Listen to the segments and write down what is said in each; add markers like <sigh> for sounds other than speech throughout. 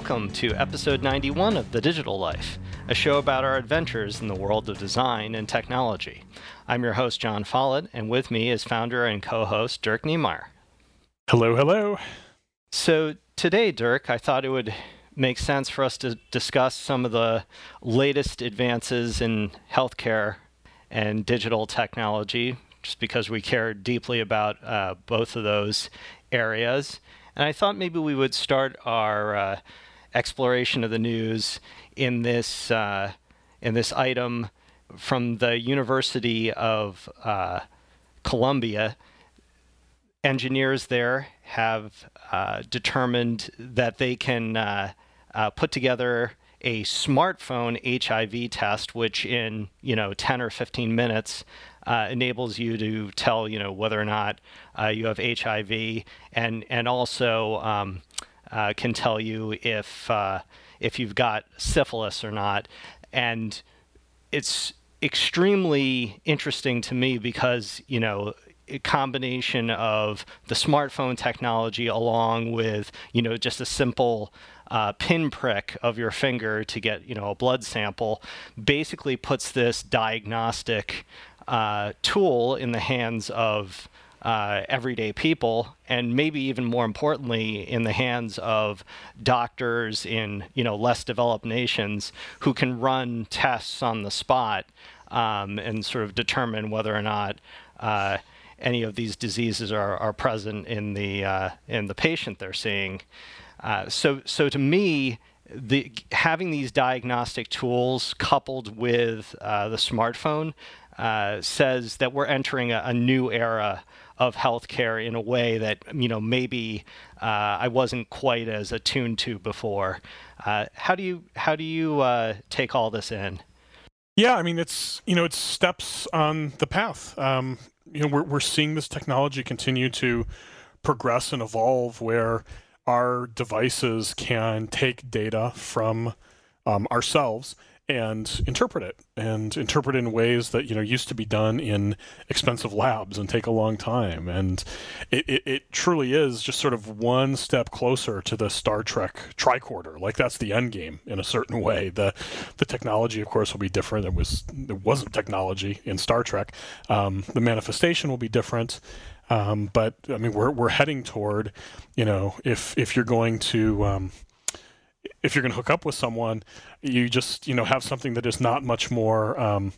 Welcome to episode 91 of The Digital Life, a show about our adventures in the world of design and technology. I'm your host, Jon Follett, and with me is founder and co host Dirk Knemeyer. Hello, hello. So, today, Dirk, I thought it would make sense for us to discuss some of the latest advances in healthcare and digital technology, just because we care deeply about uh, both of those areas. And I thought maybe we would start our uh, exploration of the news in this uh, in this item from the University of uh, Columbia. Engineers there have uh, determined that they can uh, uh, put together a smartphone HIV test, which in you know 10 or 15 minutes uh, enables you to tell you know whether or not uh, you have HIV, and and also um, uh, can tell you if uh, if you've got syphilis or not, and it's extremely interesting to me because you know a combination of the smartphone technology along with you know just a simple uh, pinprick of your finger to get you know a blood sample basically puts this diagnostic uh, tool in the hands of uh, everyday people, and maybe even more importantly, in the hands of doctors in you know less developed nations who can run tests on the spot um, and sort of determine whether or not uh, any of these diseases are, are present in the uh, in the patient they're seeing. Uh, so so to me, the having these diagnostic tools coupled with uh, the smartphone uh, says that we're entering a, a, new era of healthcare in a way that you know maybe uh, I wasn't quite as attuned to before. Uh, how do you how do you uh, take all this in? Yeah, I mean it's you know it's steps on the path. Um, you know we're we're seeing this technology continue to progress and evolve where our devices can take data from um, ourselves and interpret it and interpret it in ways that you know used to be done in expensive labs and take a long time. And it, it, it, truly is just sort of one step closer to the star trek tricorder. Like that's the end game in a certain way. The the technology of course will be different. It was it wasn't technology in star trek. Um, the manifestation will be different. Um, but i mean we're, we're heading toward you know if if you're going to um, if you're going to hook up with someone, you just you know have something that is not much more um,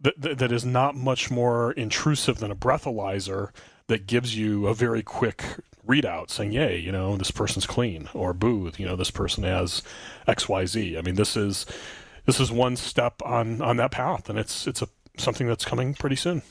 that that is not much more intrusive than a breathalyzer that gives you a very quick readout saying, "Yay, you know this person's clean," or "Boo, you know this person has X Y Z." I mean, this is this is one step on on that path, and it's it's a something that's coming pretty soon.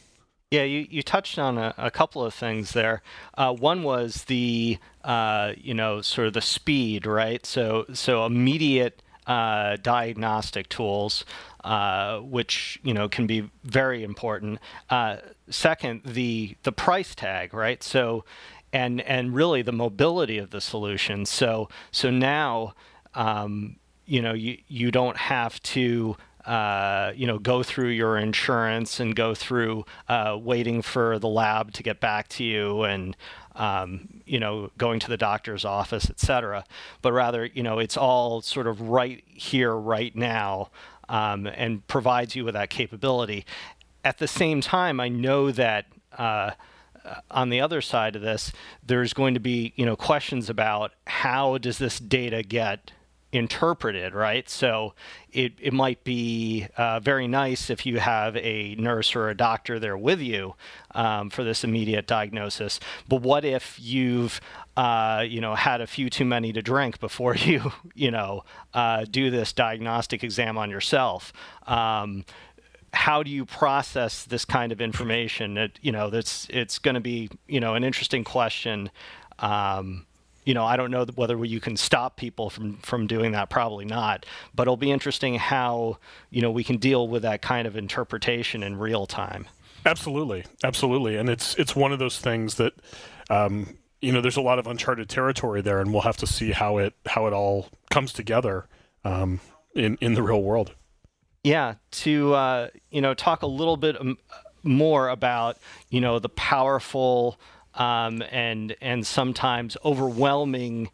Yeah, you, you touched on a, a couple of things there. Uh, one was the uh, you know sort of the speed, right? So so immediate uh, diagnostic tools, uh, which you know can be very important. Uh, second, the the price tag, right? So and and really the mobility of the solution. So so now um, you know you you don't have to uh, you know, go through your insurance and go through uh, waiting for the lab to get back to you and, um, you know, going to the doctor's office, et cetera. But rather, you know, it's all sort of right here, right now, um, and provides you with that capability. At the same time, I know that. Uh, on the other side of this, there's going to be, you know, questions about how does this data get interpreted, right? So it, it might be uh, very nice if you have a nurse or a doctor there with you um, for this immediate diagnosis. But what if you've uh, you know had a few too many to drink before <laughs> you you know uh, do this diagnostic exam on yourself? Um, how do you process this kind of information? It, you know, that's it's going to be you know an interesting question. Um, you know, I don't know whether you can stop people from from doing that. Probably not. But it'll be interesting how you know we can deal with that kind of interpretation in real time. Absolutely, absolutely, and it's it's one of those things that. Um, you know, there's a lot of uncharted territory there, and we'll have to see how it how it all comes together um, in in the real world. Yeah, to uh, you know, talk a little bit um, more about you know the powerful um, and and sometimes overwhelming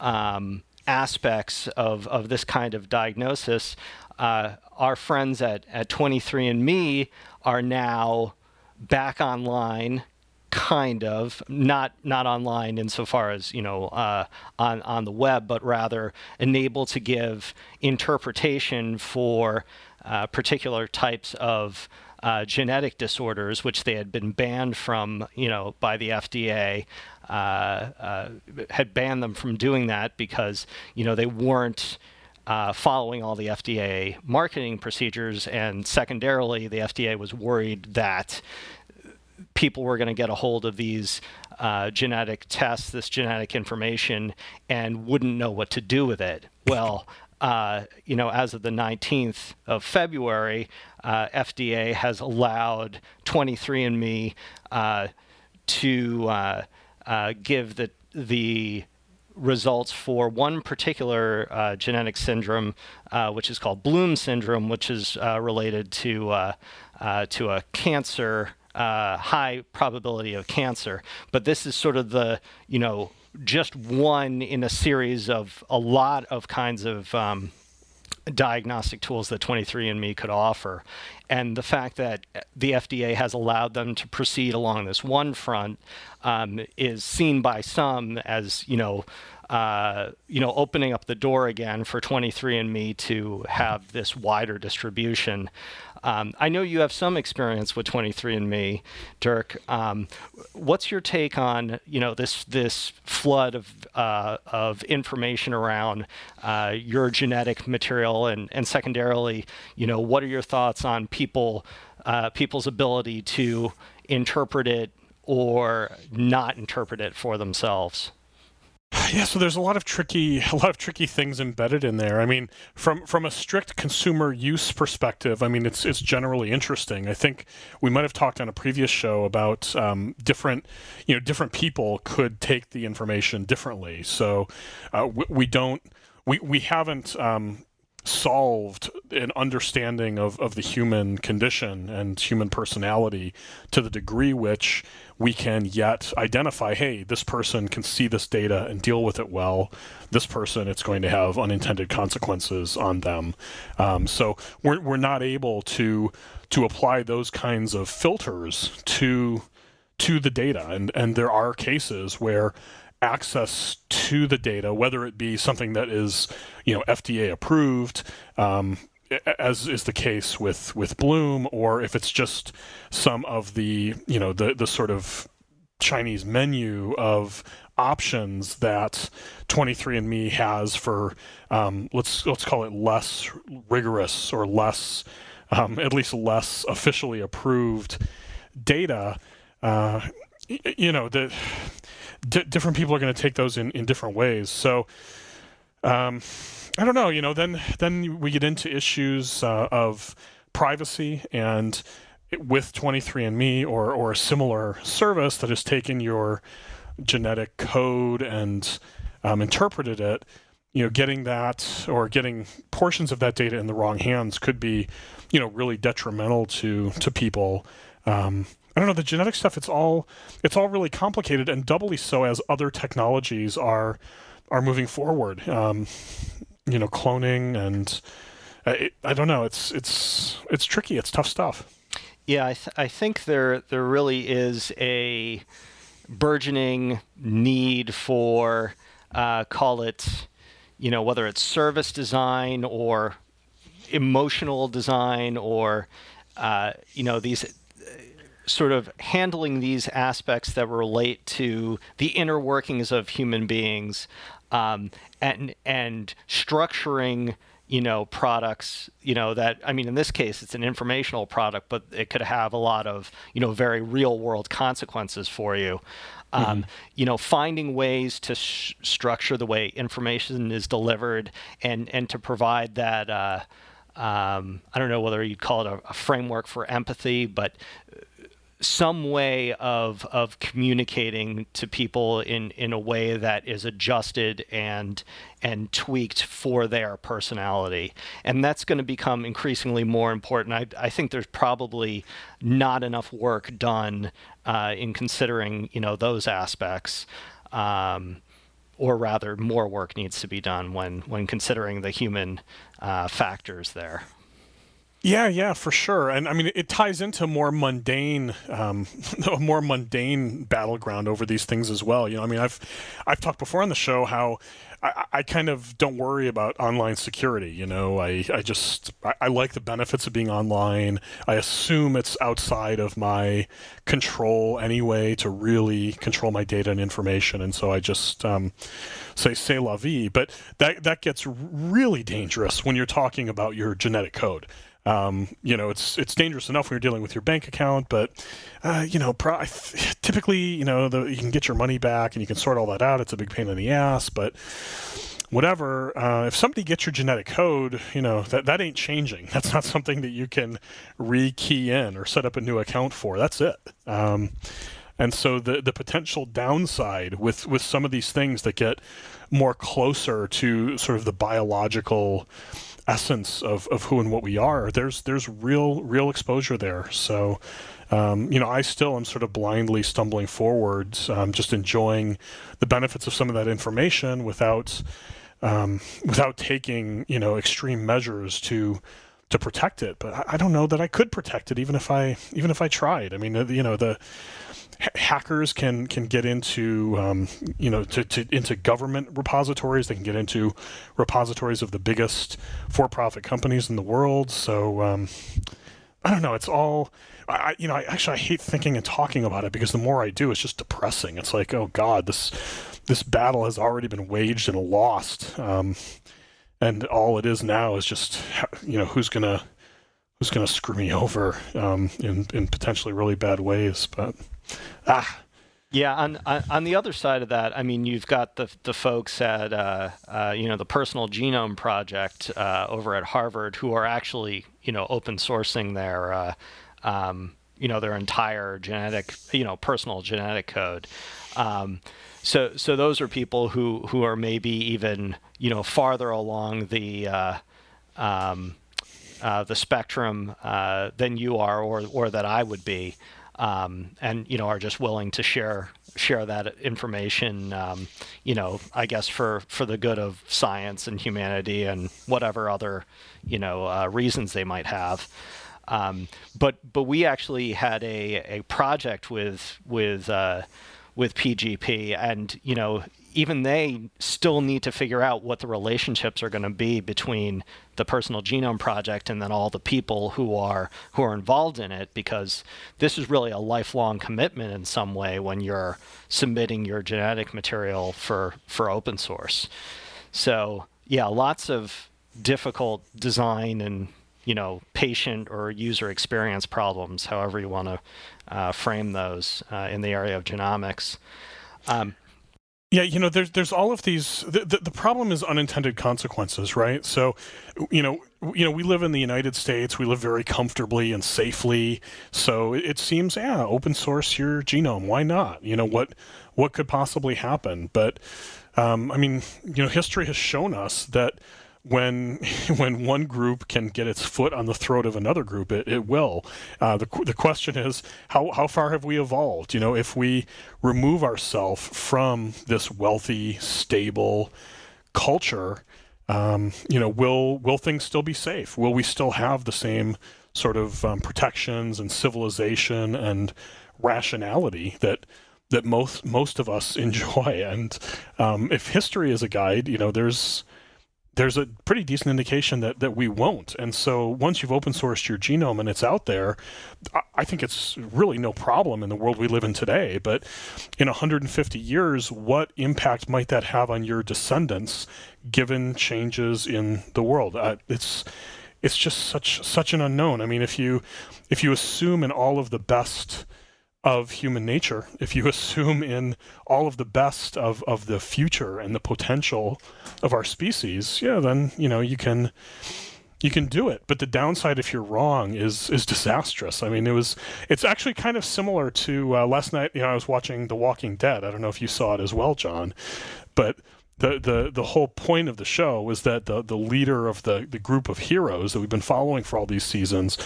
um, aspects of, of this kind of diagnosis, uh, our friends at, at 23andMe are now back online kind of not not online insofar as you know uh, on on the web, but rather enabled to give interpretation for uh, particular types of uh, genetic disorders, which they had been banned from, you know, by the FDA, uh, uh, had banned them from doing that because, you know, they weren't uh, following all the FDA marketing procedures, and secondarily, the FDA was worried that people were going to get a hold of these uh, genetic tests, this genetic information, and wouldn't know what to do with it. Well, uh, you know, as of the 19th of February, uh, FDA has allowed 23andMe uh, to uh, uh, give the the results for one particular uh, genetic syndrome, which is called Bloom syndrome, which is related to to a cancer. high probability of cancer, but this is sort of the you know just one in a series of a lot of kinds of um, diagnostic tools that 23andMe could offer. And the fact that the FDA has allowed them to proceed along this one front um, is seen by some as, you know, uh, you know, opening up the door again for 23andMe to have this wider distribution. Um, I know you have some experience with 23andMe, Dirk. Um, what's your take on you know this this flood of uh, of information around uh, your genetic material, and and secondarily, you know, what are your thoughts on people uh, people's ability to interpret it or not interpret it for themselves? <sighs> Yeah, so there's a lot of tricky, <laughs> a lot of tricky things embedded in there. I mean, from from a strict consumer use perspective, I mean, it's it's generally interesting. I think we might have talked on a previous show about um, different, you know, different people could take the information differently. So uh, we, we, don't, we we haven't. Um, solved an understanding of, of the human condition and human personality to the degree which we can yet identify hey this person can see this data and deal with it well. This person it's going to have unintended consequences on them. Um, so we're, we're not able to to apply those kinds of filters to to the data. And and there are cases where access to the data, whether it be something that is, you know, FDA approved, um, as is the case with with Bloom, or if it's just some of the, you know, the the sort of Chinese menu of options that 23andMe has for um, let's let's call it less rigorous or less um, at least less officially approved data. Uh, you know the d- different people are going to take those in, in different ways. So, um, I don't know. You know, then then we get into issues uh, of privacy and with 23andMe or or a similar service that has taken your genetic code and um, interpreted it. You know, getting that or getting portions of that data in the wrong hands could be, you know, really detrimental to to people. Um, I don't know the genetic stuff. It's all it's all really complicated, and doubly so as other technologies are are moving forward. Um, you know, cloning and uh, it, I don't know. It's it's it's tricky. It's tough stuff. Yeah, I, th- I think there there really is a burgeoning need for uh, call it, you know, whether it's service design or emotional design or uh, you know these sort of handling these aspects that relate to the inner workings of human beings um, and and structuring you know products you know that i mean in this case it's an informational product but it could have a lot of you know very real world consequences for you um, mm-hmm. you know finding ways to sh- structure the way information is delivered and and to provide that uh, um, I don't know whether you'd call it a, a framework for empathy, but some way of of communicating to people in in a way that is adjusted and and tweaked for their personality and that's going to become increasingly more important i i think there's probably not enough work done uh, in considering you know those aspects um, or rather, more work needs to be done when when considering the human uh, factors there. Yeah, yeah, for sure. And I mean, it ties into more mundane, um, <laughs> a more mundane battleground over these things as well. You know, I mean, I've, I've talked before on the show how I, I kind of don't worry about online security. You know, I, I just, I, I like the benefits of being online. I assume it's outside of my control anyway to really control my data and information. And so I just um, say, say la vie. But that, that gets really dangerous when you're talking about your genetic code. Um, you know, it's it's dangerous enough when you're dealing with your bank account, but uh, you know, pro- typically, you know, the, you can get your money back and you can sort all that out. It's a big pain in the ass, but whatever. Uh, if somebody gets your genetic code, you know that that ain't changing. That's not something that you can rekey in or set up a new account for. That's it. Um, and so the the potential downside with with some of these things that get more closer to sort of the biological essence of, of who and what we are, there's there's real real exposure there. So, um, you know, I still am sort of blindly stumbling forwards, um, just enjoying the benefits of some of that information without um, without taking you know extreme measures to to protect it. But I, don't know that I could protect it even if I even if I tried. I mean, you know the hackers can can get into um, you know to, to, into government repositories. They can get into repositories of the biggest for-profit companies in the world. So um, I don't know. It's all I you know. I actually I hate thinking and talking about it because the more I do, it's just depressing. It's like oh god, this this battle has already been waged and lost. Um, and all it is now is just you know who's gonna who's gonna screw me <laughs> over um, in in potentially really bad ways. But ah. Yeah, on, on the other side of that, I mean, you've got the the folks at uh, uh, you know the Personal Genome Project uh, over at Harvard who are actually you know open sourcing their uh, um, you know their entire genetic you know personal genetic code. Um, so so those are people who who are maybe even you know farther along the uh, um, uh, the spectrum than you are or or that I would be um, and you know are just willing to share share that information um, you know i guess for for the good of science and humanity and whatever other you know uh, reasons they might have. Um, but but we actually had a, a project with with uh, with PGP and you know even they still need to figure out what the relationships are going to be between the personal genome project and then all the people who are who are involved in it because this is really a lifelong commitment in some way when you're submitting your genetic material for for open source. So yeah lots of difficult design and you know patient or user experience problems however you want to frame those uh, in the area of genomics um, yeah, you know, there's there's all of these. The, the, the, problem is unintended consequences, right? So, you know, you know, we live in the United States. We live very comfortably and safely. So it, it seems, yeah, open source your genome. Why not? You know, what what could possibly happen? But um, I mean, you know, history has shown us that when <laughs> when one group can get its foot on the throat of another group, it, it will. Uh, the the question is how how far have we evolved? You know, if we remove ourselves from this wealthy, stable culture, um, you know, will will things still be safe? Will we still have the same sort of um, protections and civilization and rationality that that most most of us <laughs> enjoy? And um, if history is a guide, you know, there's there's a pretty decent indication that, that we won't. And so once you've open sourced your genome and it's out there, I think it's really no problem in the world we live in today. But in 150 years, what impact might that have on your descendants given changes in the world? Uh, it's it's just such such an unknown. I mean, if you if you assume in all of the best of human nature, if you <laughs> assume in all of the best of, of the future and the potential of our species, yeah, then you know you can you can do it. But the downside, if you're wrong, is is disastrous. I mean, it was it's actually kind of similar to uh, last night. You know, I was watching The Walking Dead. I don't know if you saw it as well, John, but the, the the whole point of the show was that the the leader of the the group of heroes that we've been following for all these seasons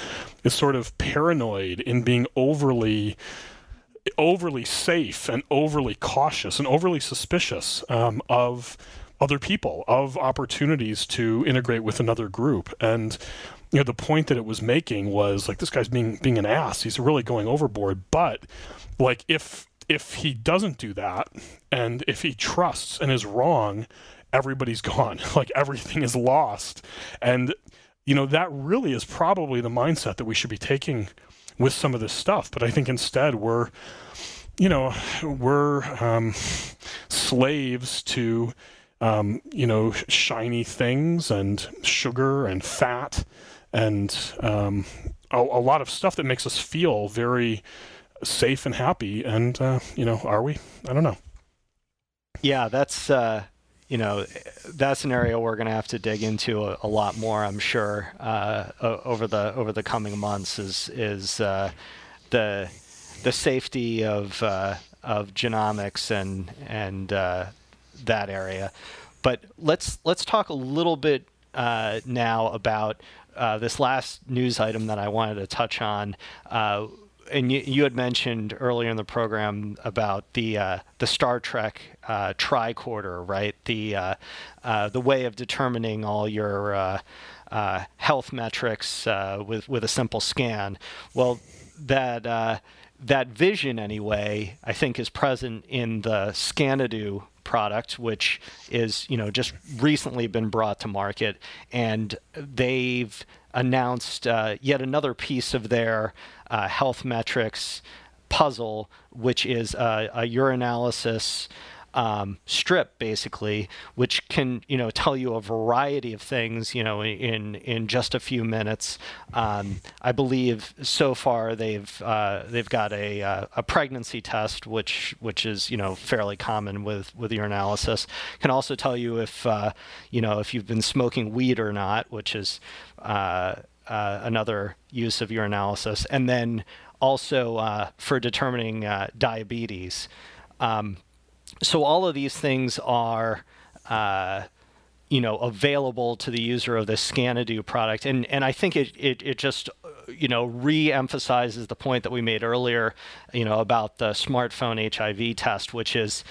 is sort of paranoid in being overly overly safe and overly cautious and overly suspicious um, of other people, of opportunities to integrate with another group. And you know, the point that it was making was like this guy's being being an ass. He's really going overboard. But like if if he doesn't do that and if he trusts and is wrong, everybody's <laughs> gone. like everything is lost. And you know, that really is probably the mindset that we should be taking with some of this stuff. But I think instead we're, you know, we're um, slaves to, um, you know, shiny things and sugar and fat and um, a, a, lot of stuff that makes us feel very safe and happy. And, uh, you know, are we? I don't know. Yeah, that's. Uh you know, that's an area we're going to have to dig into a, a lot more, I'm sure, uh, over the over the coming months. Is is uh, the the safety of uh, of genomics and and uh, that area. But let's let's talk a little bit now about this last news item that I wanted to touch on and you, you had mentioned earlier in the program about the uh, the Star Trek uh, tricorder, right? The uh, uh the way of determining all your uh, health metrics with with a simple scan. Well, that that vision anyway, I think, is present in the Scanadu product, which is you know just recently been brought to market, and they've announced uh, yet another piece of their uh, health metrics puzzle, which is a, a urinalysis um, strip basically, which can you know tell you a variety of things you know in in just a few minutes. Um, I believe so far they've uh, they've got a uh, a pregnancy test, which which is you know fairly common with with urinalysis. Can also tell you if uh, you know if you've been smoking weed or not, which is uh, uh, another use of urinalysis, and then also for determining diabetes. Um, so all of these things are uh, you know available to the user of the Scanadu product. And and I think it, it it just you know re-emphasizes the point that we made earlier you know about the smartphone HIV test which is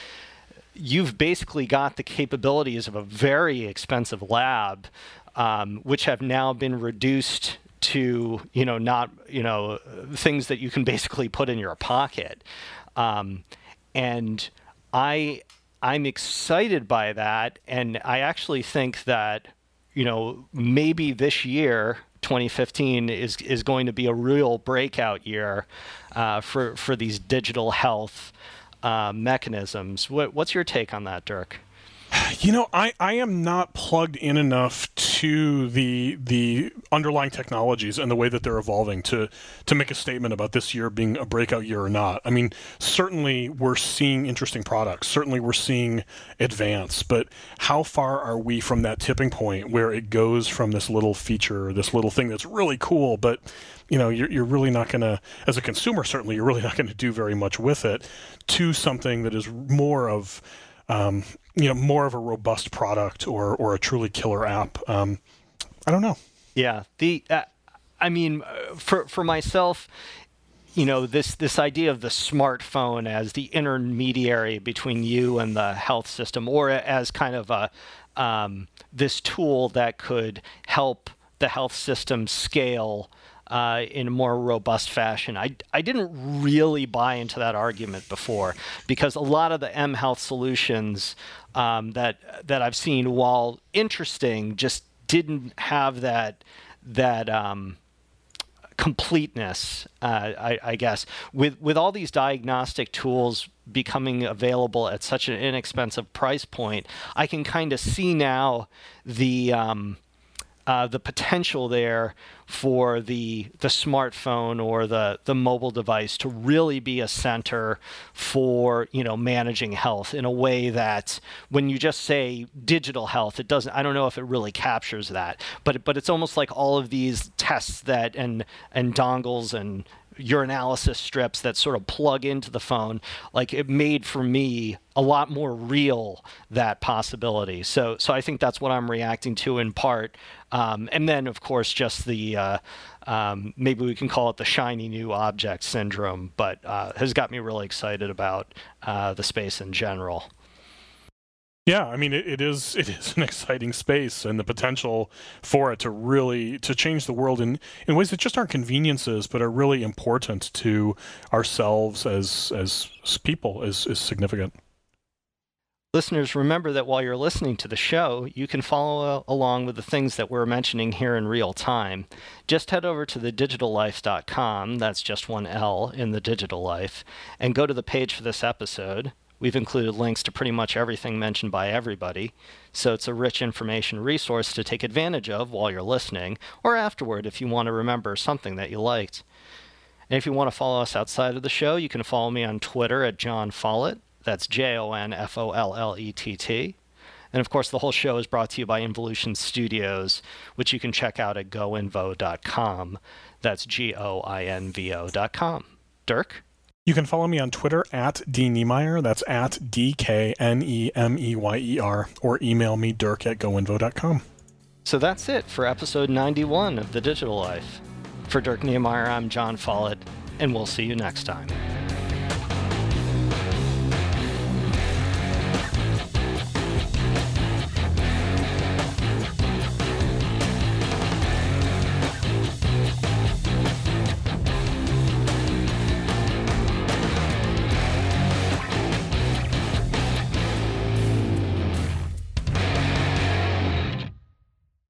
you've basically got the capabilities of a very expensive lab um, which have now been reduced to you know not you know things that you can basically put in your pocket. Um, and I I'm excited by that, and I actually think that you know maybe this year 2015 is is going to be a real breakout year uh, for for these digital health uh, mechanisms. What, what's your take on that, Dirk? You know, I, I am not plugged in enough to the the underlying technologies and the way that they're evolving to to make a statement about this year being a breakout year or not. I mean, certainly we're seeing interesting products. Certainly we're seeing advance, but how far are we from that tipping point where it goes from this little feature, this little thing that's really cool, but you know you're, you're really not going to as a consumer certainly you're really not going to do very much with it to something that is more of um, you know more of a robust product or or a truly killer app. Um, I don't know. Yeah, the uh, I mean, uh, for for myself, you know this this idea of the smartphone as the intermediary between you and the health system, or as kind of a um, this tool that could help the health system scale uh, in a more robust fashion. I, I didn't really buy into that argument before because a lot of the mHealth solutions um, that that I've seen, while interesting, just didn't have that that um, completeness. Uh, I, I, guess with with all these diagnostic tools becoming available at such an inexpensive price point, I can kind of see now the um, uh, the potential there for the the smartphone or the the mobile device to really be a center for you know managing health in a way that when you just say digital health it doesn't I don't know if it really captures that but but it's almost like all of these tests that and and dongles and urinalysis strips that sort of plug into the phone, like it made for me a lot more real that possibility. So, so I think that's what I'm reacting to in part. Um, and then, of course, just the uh, um, maybe we can call it the shiny new object syndrome, but uh, has got me really excited about uh, the space in general. Yeah, I mean it, it is <laughs> it is an exciting space and the potential for it to really to change the world in, in ways that just aren't conveniences but are really important to ourselves as as, people is, is significant. Listeners, remember that while you're listening to the show, you can follow along with the things that we're mentioning here in real time. Just head over to thedigitallife.com, that's just one L in the digital life, and go to the page for this episode. We've included links to pretty much everything mentioned by everybody, so it's a rich information resource to take advantage of while you're listening, or afterward if you want to remember something that you liked. And if you want to follow us outside of the show, you can follow me on Twitter at Jon Follett. That's J O N F O L L E T T. And of course, the whole show is brought to you by Involution Studios, which you can check out at goinvo.com. That's G O I N V O.com. Dirk? You can follow me on Twitter at D Knemeyer. That's at D K N E M E Y E R, or email me dirk at goinvo.com. So that's it for episode 91 of The Digital Life. For Dirk Knemeyer, I'm Jon Follett, and we'll see you next time.